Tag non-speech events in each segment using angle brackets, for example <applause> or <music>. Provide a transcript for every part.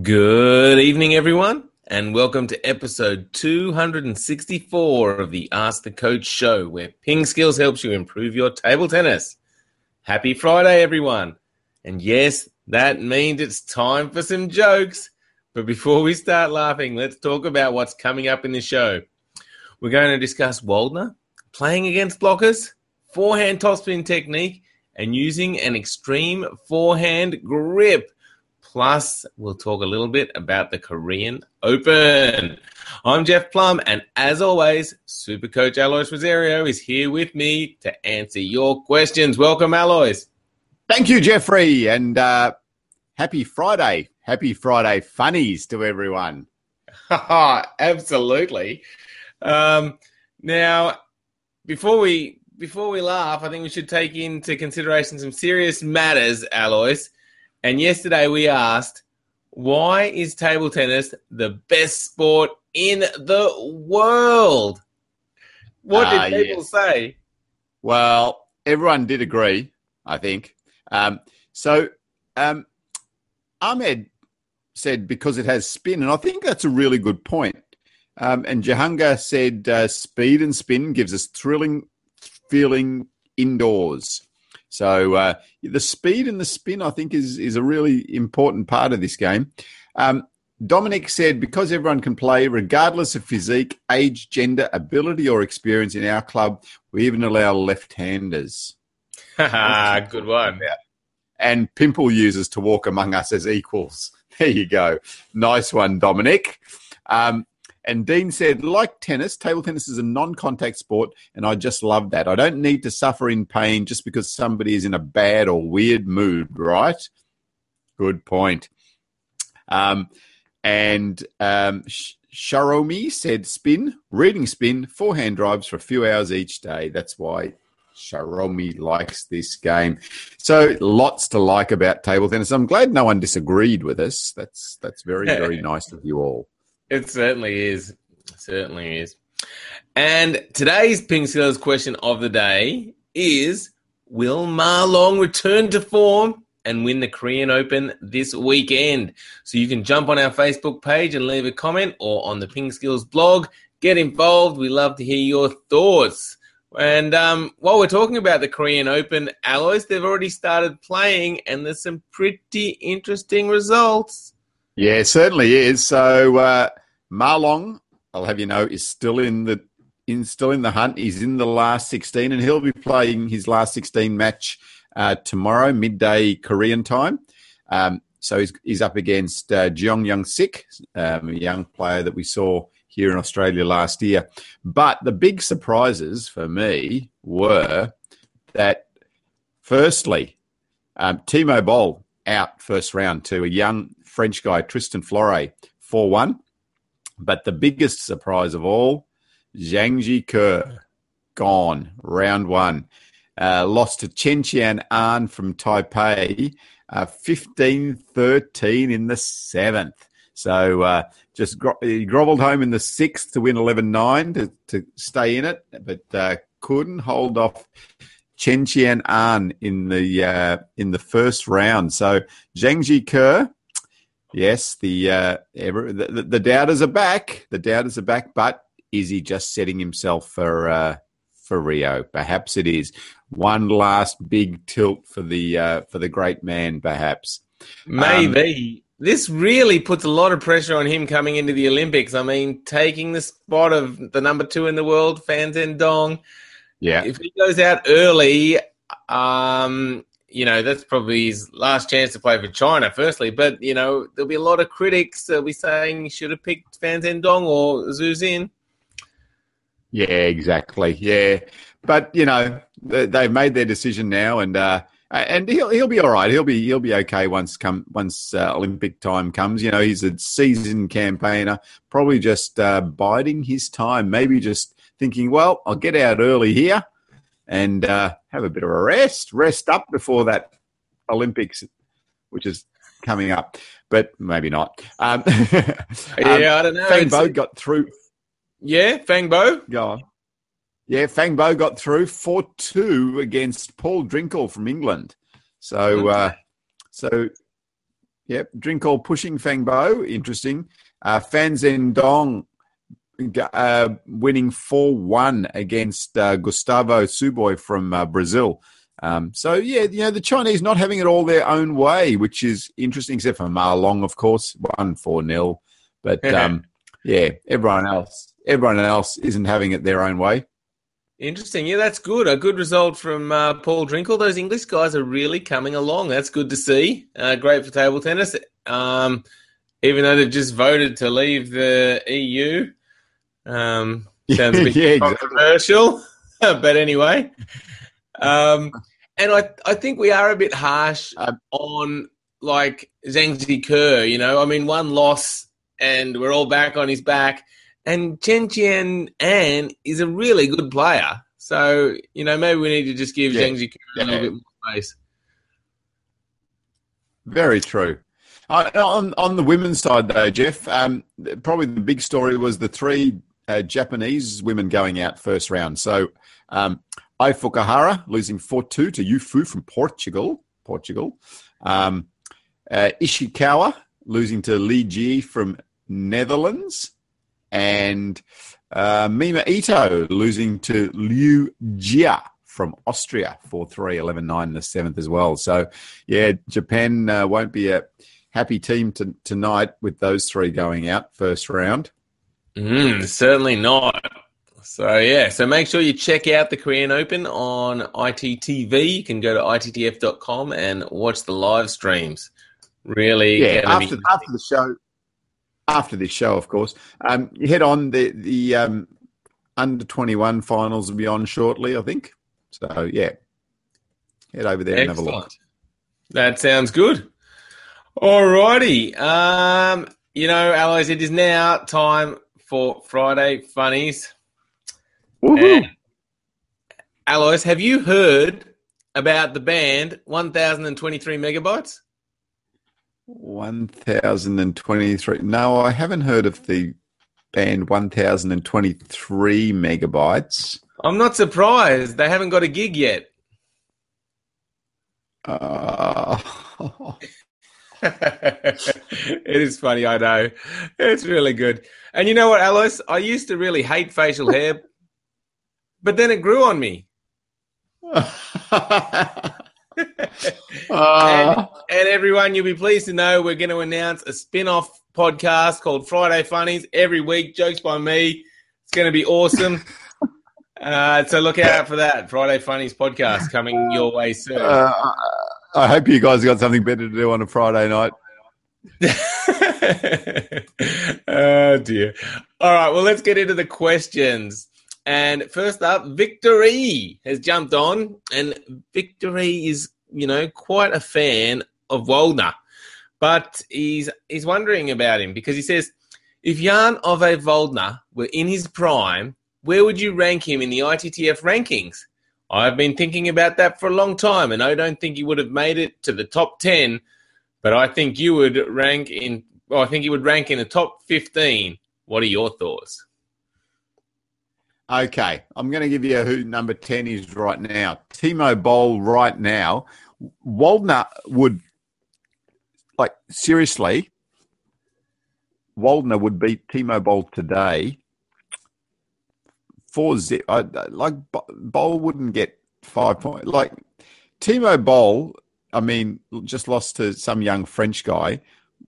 Good evening, everyone, and welcome to episode 264 of the Ask the Coach show, where Ping Skills helps you improve your table tennis. Happy Friday, everyone. And yes, that means it's time for some jokes. But before we start laughing, let's talk about what's coming up in the show. We're going to discuss Waldner, playing against blockers, forehand topspin technique, and using an extreme forehand grip. Plus, we'll talk a little bit about the Korean Open. I'm Jeff Plumb, and as always, Super Coach Alois Rosario is here with me to answer your questions. Welcome, Alois. Thank you, Jeffrey, and uh, happy Friday. Happy Friday funnies to everyone. <laughs> Absolutely. Um, now, before we before we laugh, I think we should take into consideration some serious matters, Alois. And yesterday we asked, why is table tennis the best sport in the world? What did uh, people yes. say? Well, everyone did agree, I think. Um, so um, Ahmed said because it has spin, and I think that's a really good point. Um, and Jahanga said uh, speed and spin gives us thrilling feeling indoors. So uh, the speed and the spin, I think, is is a really important part of this game. Um, Dominic said, because everyone can play, regardless of physique, age, gender, ability, or experience in our club, we even allow left-handers. <laughs> Good one. And pimple users to walk among us as equals. <laughs> There you go. Nice one, Dominic. Um, and Dean said, like tennis, table tennis is a non contact sport, and I just love that. I don't need to suffer in pain just because somebody is in a bad or weird mood, right? Good point. Um, and um, Sharomi said, spin, reading spin, forehand drives for a few hours each day. That's why Sharomi likes this game. So lots to like about table tennis. I'm glad no one disagreed with us. That's that's very very <laughs> nice of you all. It certainly is. It certainly is. And today's Ping Skills question of the day is Will Ma Long return to form and win the Korean Open this weekend? So you can jump on our Facebook page and leave a comment or on the Ping Skills blog. Get involved. We love to hear your thoughts. And um, while we're talking about the Korean Open, Alois, they've already started playing and there's some pretty interesting results. Yeah, certainly is. So, uh, Ma Long, I'll have you know, is still in the in still in the hunt. He's in the last 16, and he'll be playing his last 16 match uh, tomorrow, midday Korean time. Um, so he's, he's up against uh, Jeong Young Sik, um, a young player that we saw here in Australia last year. But the big surprises for me were that, firstly, um, Timo Boll out first round to a young French guy, Tristan Flore, 4 1. But the biggest surprise of all, Zhang Jike, gone, round one. Uh, lost to Chen Chien-An from Taipei, uh, 15-13 in the seventh. So uh, just gro- he grovelled home in the sixth to win 11-9 to, to stay in it, but uh, couldn't hold off Chen Chien-An in the uh, in the first round. So Zhang Jike Yes, the, uh, ever, the the doubters are back. The doubters are back, but is he just setting himself for uh, for Rio? Perhaps it is one last big tilt for the uh, for the great man. Perhaps maybe um, this really puts a lot of pressure on him coming into the Olympics. I mean, taking the spot of the number two in the world, Fan Zhendong. Yeah, if he goes out early, um, you know, that's probably his last chance to play for China, firstly. But, you know, there'll be a lot of critics that'll be saying he should have picked Fan Zhendong or Xu Xin. Yeah, exactly. Yeah. But, you know, they've made their decision now and, uh, and he'll he'll be all right. He'll be he'll be okay once come once uh, Olympic time comes. You know, he's a seasoned campaigner, probably just uh, biding his time. Maybe just thinking, well, I'll get out early here, and uh, have a bit of a rest, rest up before that Olympics, which is coming up, but maybe not. Um, <laughs> yeah, I don't know. Fang Bo got through. Yeah, Fang Bo. Go on. Yeah, Fang Bo got through 4 2 against Paul Drinkhall from England. So, uh, so Yep. Drinkhall pushing Fang Bo. Interesting. Uh, Fan Zhendong uh, winning 4 1 against uh, Gustavo Tsuboi from uh, Brazil. Um, so, yeah, you know, the Chinese not having it all their own way, which is interesting, except for Ma Long, of course, 1 4 0. But, <laughs> um, yeah, everyone else, everyone else isn't having it their own way. Interesting. Yeah, that's good. A good result from uh, Paul Drinkhall. Those English guys are really coming along. That's good to see. Uh, great for table tennis. Um, even though they've just voted to leave the EU. Um, <laughs> sounds a bit yeah, controversial, <laughs> but anyway. Um, and I, I think we are a bit harsh uh, on like Zhang Jike. You know, I mean, one loss and we're all back on his back. And Chen Qian An is a really good player. So, you know, maybe we need to just give yeah. Zhang Jike a little bit more space. Very true. Uh, on on the women's side, though, Jeff, um, probably the big story was the three uh, Japanese women going out first round. So, um, Ai Fukuhara losing four two to Yufu from Portugal. Portugal. Um, uh, Ishikawa losing to Li Jie from Netherlands and uh, Mima Ito losing to Liu Jia from Austria 4 3 11 9 in the seventh as well. So, yeah, Japan uh, won't be a happy team to, tonight with those three going out first round. Mm, certainly not. So, yeah, so make sure you check out the Korean Open on ITTV. You can go to ITTF.com and watch the live streams. Really, yeah, after, be- after the show after this show, of course. Um, you head on the the um, under twenty one finals will be on shortly, I think. So yeah, head over there Excellent. and have a look. That sounds good. Alrighty, um, you know, Alois, it is now time for Friday funnies. Alois, have you heard about the band 1023 megabytes? 1023. No, I haven't heard of the band 1023 megabytes. I'm not surprised. They haven't got a gig yet. Uh... <laughs> <laughs> it is funny, I know. It's really good. And you know what, Alois? I used to really hate facial hair, but then it grew on me. <laughs> uh, and, and, everyone, you'll be pleased to know we're going to announce a spin off podcast called Friday Funnies every week. Jokes by me. It's going to be awesome. <laughs> uh, so look out for that Friday Funnies podcast coming your way soon. Uh, I hope you guys got something better to do on a Friday night. <laughs> oh dear. All right, well, let's get into the questions. And first up, Victory has jumped on, and Victory is, you know, quite a fan of Waldner, but he's he's wondering about him because he says, if Jan Ove Waldner were in his prime, where would you rank him in the ITTF rankings? I've been thinking about that for a long time, and I don't think he would have made it to the top ten, but I think you would rank in. Well, I think he would rank in the top fifteen. What are your thoughts? Okay, I'm going to give you who number 10 is right now. Timo Boll right now. Waldner would, like, seriously, Waldner would beat Timo Boll today. Four zip, I, like Boll wouldn't get five points. Like Timo Boll, I mean, just lost to some young French guy.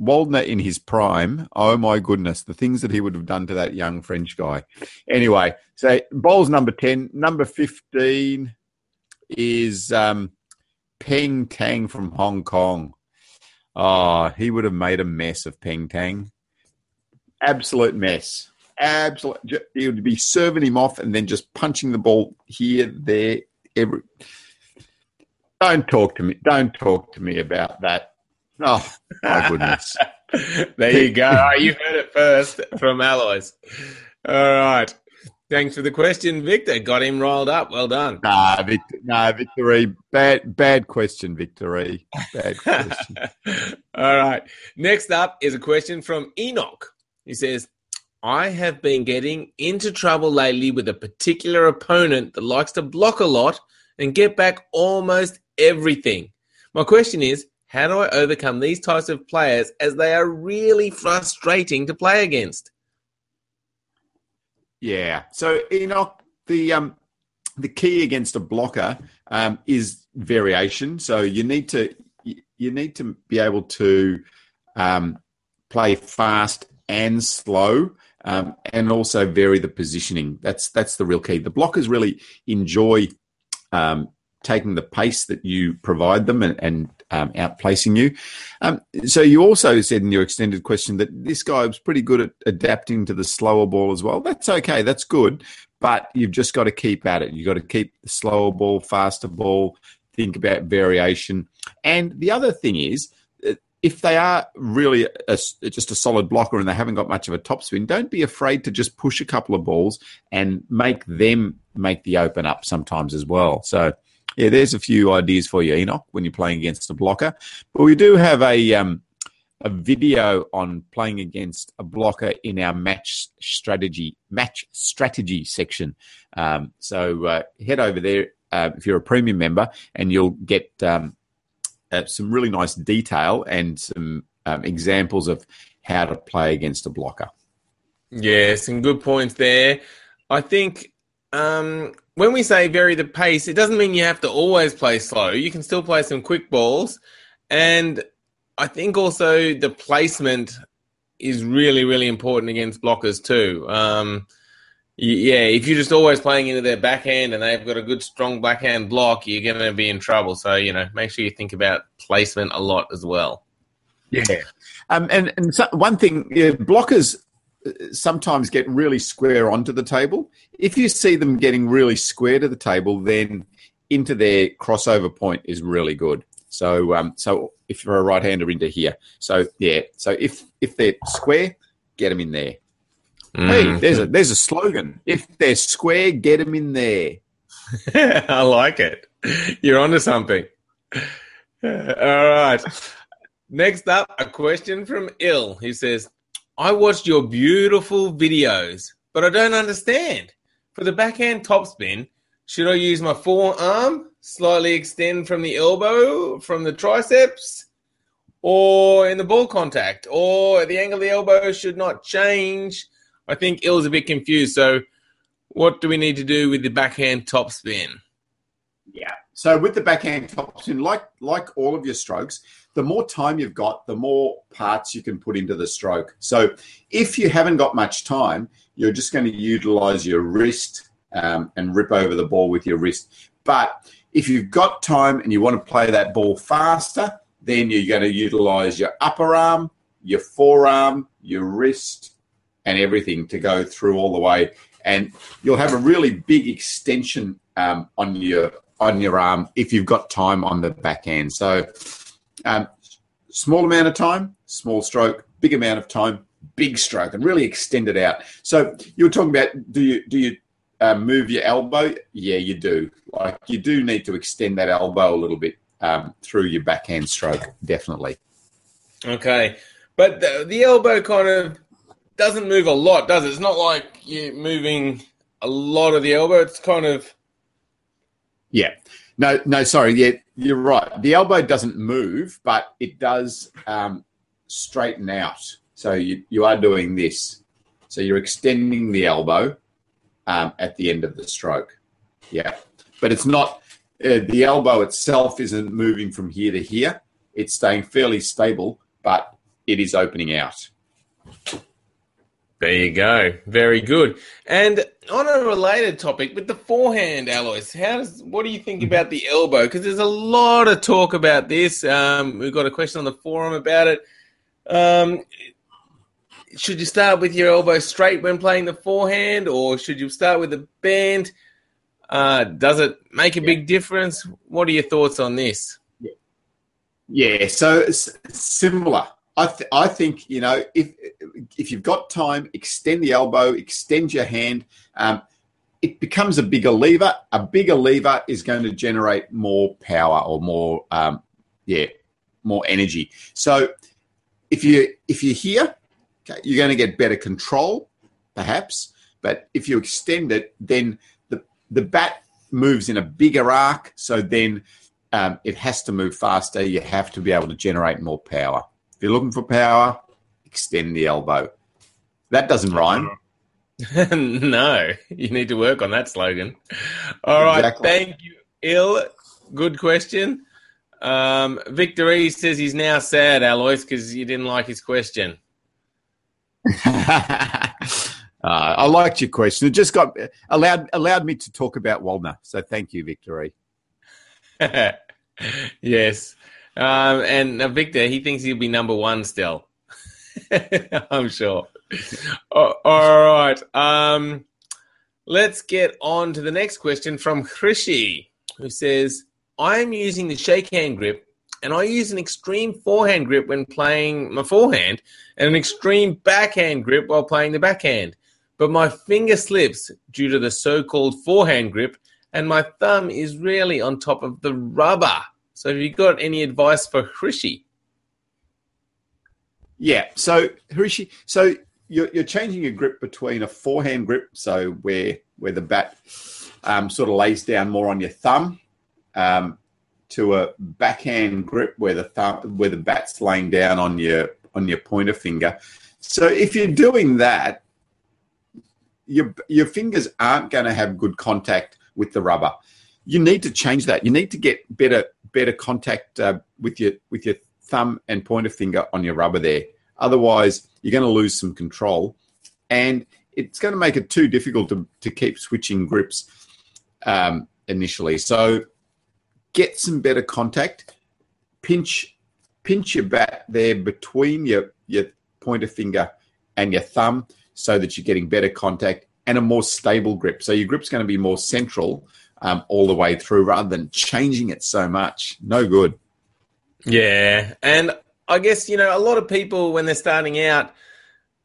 Waldner in his prime, oh my goodness, the things that he would have done to that young French guy. Anyway, so Boll's number 10. Number 15 is um, Peng Tang from Hong Kong. Oh, he would have made a mess of Peng Tang. Absolute mess. Absolute. He would be serving him off and then just punching the ball here, there, every. Don't talk to me. Don't talk to me about that. Oh, my goodness. <laughs> there you go. Right, you heard it first from Alois. All right. Thanks for the question, Victor. Got him rolled up. Well done. Nah, Victor, nah, Victory. Bad, bad question, Victory. Bad question. <laughs> All right. Next up is a question from Enoch. He says, I have been getting into trouble lately with a particular opponent that likes to block a lot and get back almost everything. My question is, How do I overcome these types of players as they are really frustrating to play against? Yeah. So Enoch, the um, the key against a blocker um, is variation. So you need to you need to be able to um, play fast and slow, um, and also vary the positioning. That's that's the real key. The blockers really enjoy um, taking the pace that you provide them and, and um, outplacing you. Um, so you also said in your extended question that this guy was pretty good at adapting to the slower ball as well. That's okay. That's good. But you've just got to keep at it. You've got to keep the slower ball, faster ball, think about variation. And the other thing is, if they are really a, just a solid blocker and they haven't got much of a topspin, don't be afraid to just push a couple of balls and make them make the open up sometimes as well. So yeah, there's a few ideas for you, Enoch, when you're playing against a blocker. But we do have a um, a video on playing against a blocker in our match strategy match strategy section. Um, so uh, head over there uh, if you're a premium member, and you'll get um, uh, some really nice detail and some um, examples of how to play against a blocker. Yeah, some good points there. I think um, when we say vary the pace, it doesn't mean you have to always play slow. You can still play some quick balls. And I think also the placement is really, really important against blockers too. Um, yeah, if you're just always playing into their backhand and they've got a good, strong backhand block, you're going to be in trouble. So, you know, make sure you think about placement a lot as well. Yeah. Um, and and so one thing, yeah, blockers sometimes get really square onto the table. If you see them getting really square to the table, then into their crossover point is really good. So, um, so if you're a right-hander into here, so yeah, so if if they're square, get them in there. Hey, mm-hmm. there's a there's a slogan. If they're square, get them in there. <laughs> I like it. You're onto something. <laughs> All right. Next up, a question from Ill. He says, I watched your beautiful videos, but I don't understand. For the backhand topspin, should I use my forearm, slightly extend from the elbow, from the triceps, or in the ball contact, or the angle of the elbow should not change? I think Ill's a bit confused. So, what do we need to do with the backhand topspin? Yeah. So with the backhand topspin, like like all of your strokes, the more time you've got, the more parts you can put into the stroke. So if you haven't got much time, you're just going to utilize your wrist um, and rip over the ball with your wrist. But if you've got time and you want to play that ball faster, then you're going to utilize your upper arm, your forearm, your wrist, and everything to go through all the way. And you'll have a really big extension um, on your on your arm if you've got time on the back end. So um, small amount of time, small stroke, big amount of time, big stroke, and really extend it out. So you were talking about do you do you uh, move your elbow? Yeah, you do. Like you do need to extend that elbow a little bit um, through your backhand stroke, definitely. Okay, but the, the elbow kind of doesn't move a lot, does it? It's not like you're moving a lot of the elbow. It's kind of yeah. No, no, sorry. Yeah, you're right. The elbow doesn't move, but it does um, straighten out. So you, you are doing this. So you're extending the elbow um, at the end of the stroke. Yeah. But it's not, uh, the elbow itself isn't moving from here to here. It's staying fairly stable, but it is opening out. There you go. Very good. And on a related topic, with the forehand, Alois, how does what do you think mm-hmm. about the elbow? Because there's a lot of talk about this. Um, we've got a question on the forum about it. Um, should you start with your elbow straight when playing the forehand, or should you start with the bend? Uh, does it make a big difference? What are your thoughts on this? Yeah, so it's similar. I, th- I think you know if if you've got time, extend the elbow, extend your hand. Um, it becomes a bigger lever. A bigger lever is going to generate more power or more, um, yeah, more energy. So if you if you're here, okay, you're going to get better control, perhaps. But if you extend it, then the the bat moves in a bigger arc. So then um, it has to move faster. You have to be able to generate more power. If you're looking for power, extend the elbow. That doesn't rhyme. <laughs> no, you need to work on that slogan. All right, exactly. thank you, Il. Good question. Um, Victor E says he's now sad, Alois, because you didn't like his question. <laughs> uh, I liked your question. It just got allowed allowed me to talk about Waldner. So thank you, Victor E. <laughs> yes. Um, and uh, Victor, he thinks he'll be number one still. <laughs> I'm sure. All right. Um, let's get on to the next question from Hrishi, who says, I am using the shake hand grip and I use an extreme forehand grip when playing my forehand and an extreme backhand grip while playing the backhand. But my finger slips due to the so called forehand grip and my thumb is really on top of the rubber. So, have you got any advice for Hrishi? Yeah. So, Hrishi, so you're, you're changing your grip between a forehand grip, so where where the bat um, sort of lays down more on your thumb, um, to a backhand grip where the thumb where the bat's laying down on your on your pointer finger. So if you're doing that, your your fingers aren't going to have good contact with the rubber. You need to change that. You need to get better better contact uh, with your with your thumb and pointer finger on your rubber there. Otherwise, you're going to lose some control, and it's going to make it too difficult to, to keep switching grips um, initially. So, get some better contact. Pinch pinch your bat there between your your pointer finger and your thumb so that you're getting better contact and a more stable grip. So your grip's going to be more central um, all the way through rather than changing it so much. No good. Yeah. And I guess, you know, a lot of people, when they're starting out,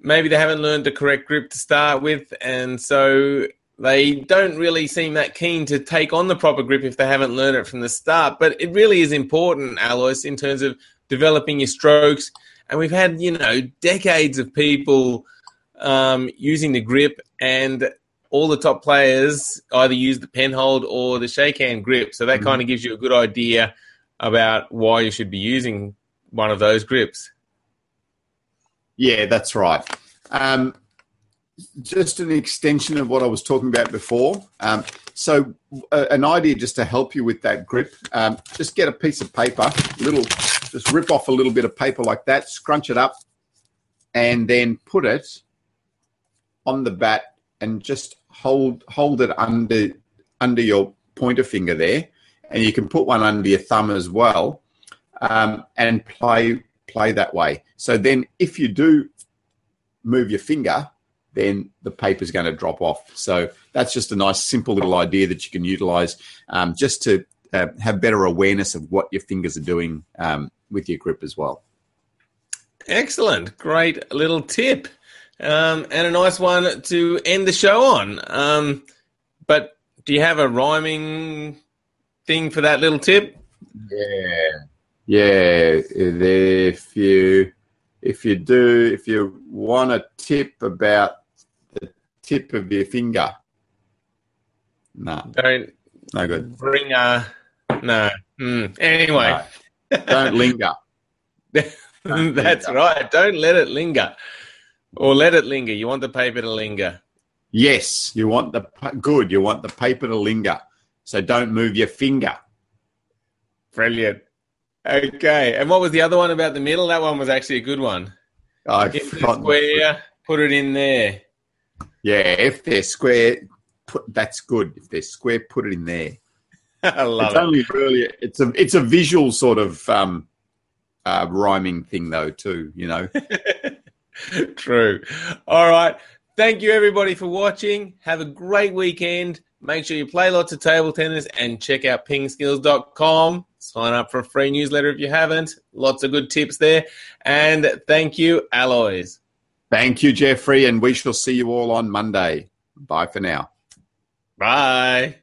maybe they haven't learned the correct grip to start with. And so they don't really seem that keen to take on the proper grip if they haven't learned it from the start. But it really is important, Alois, in terms of developing your strokes. And we've had, you know, decades of people um, using the grip, and all the top players either use the penhold or the shake hand grip. So that mm-hmm. kind of gives you a good idea about why you should be using one of those grips. Yeah, that's right. Um, just an extension of what I was talking about before. Um, so, uh, an idea just to help you with that grip, um, just get a piece of paper, little, just rip off a little bit of paper like that, scrunch it up, and then put it on the bat and just hold hold it under under your pointer finger there, and you can put one under your thumb as well, um, and play play that way. So then, if you do move your finger, then the paper is going to drop off. So that's just a nice, simple little idea that you can utilize um, just to uh, have better awareness of what your fingers are doing um, with your grip as well. Excellent. Great little tip um, and a nice one to end the show on. Um, but do you have a rhyming thing for that little tip? Yeah, yeah. If you if you do if you want a tip about the tip of your finger, no, don't no good. Bring a no. Mm. Anyway, no. don't linger. <laughs> Don't That's linger. right. Don't let it linger. Or let it linger. You want the paper to linger. Yes, you want the good. You want the paper to linger. So don't move your finger. Brilliant. Okay. And what was the other one about the middle? That one was actually a good one. I if they're square, put it in there. Yeah, if they're square, put that's good. If they're square, put it in there. <laughs> I love it's it. only really it's a it's a visual sort of um, uh, rhyming thing though too. You know. <laughs> <laughs> True. All right. Thank you, everybody, for watching. Have a great weekend. Make sure you play lots of table tennis and check out pingskills.com. Sign up for a free newsletter if you haven't. Lots of good tips there. And thank you, Alois. Thank you, Jeffrey. And we shall see you all on Monday. Bye for now. Bye.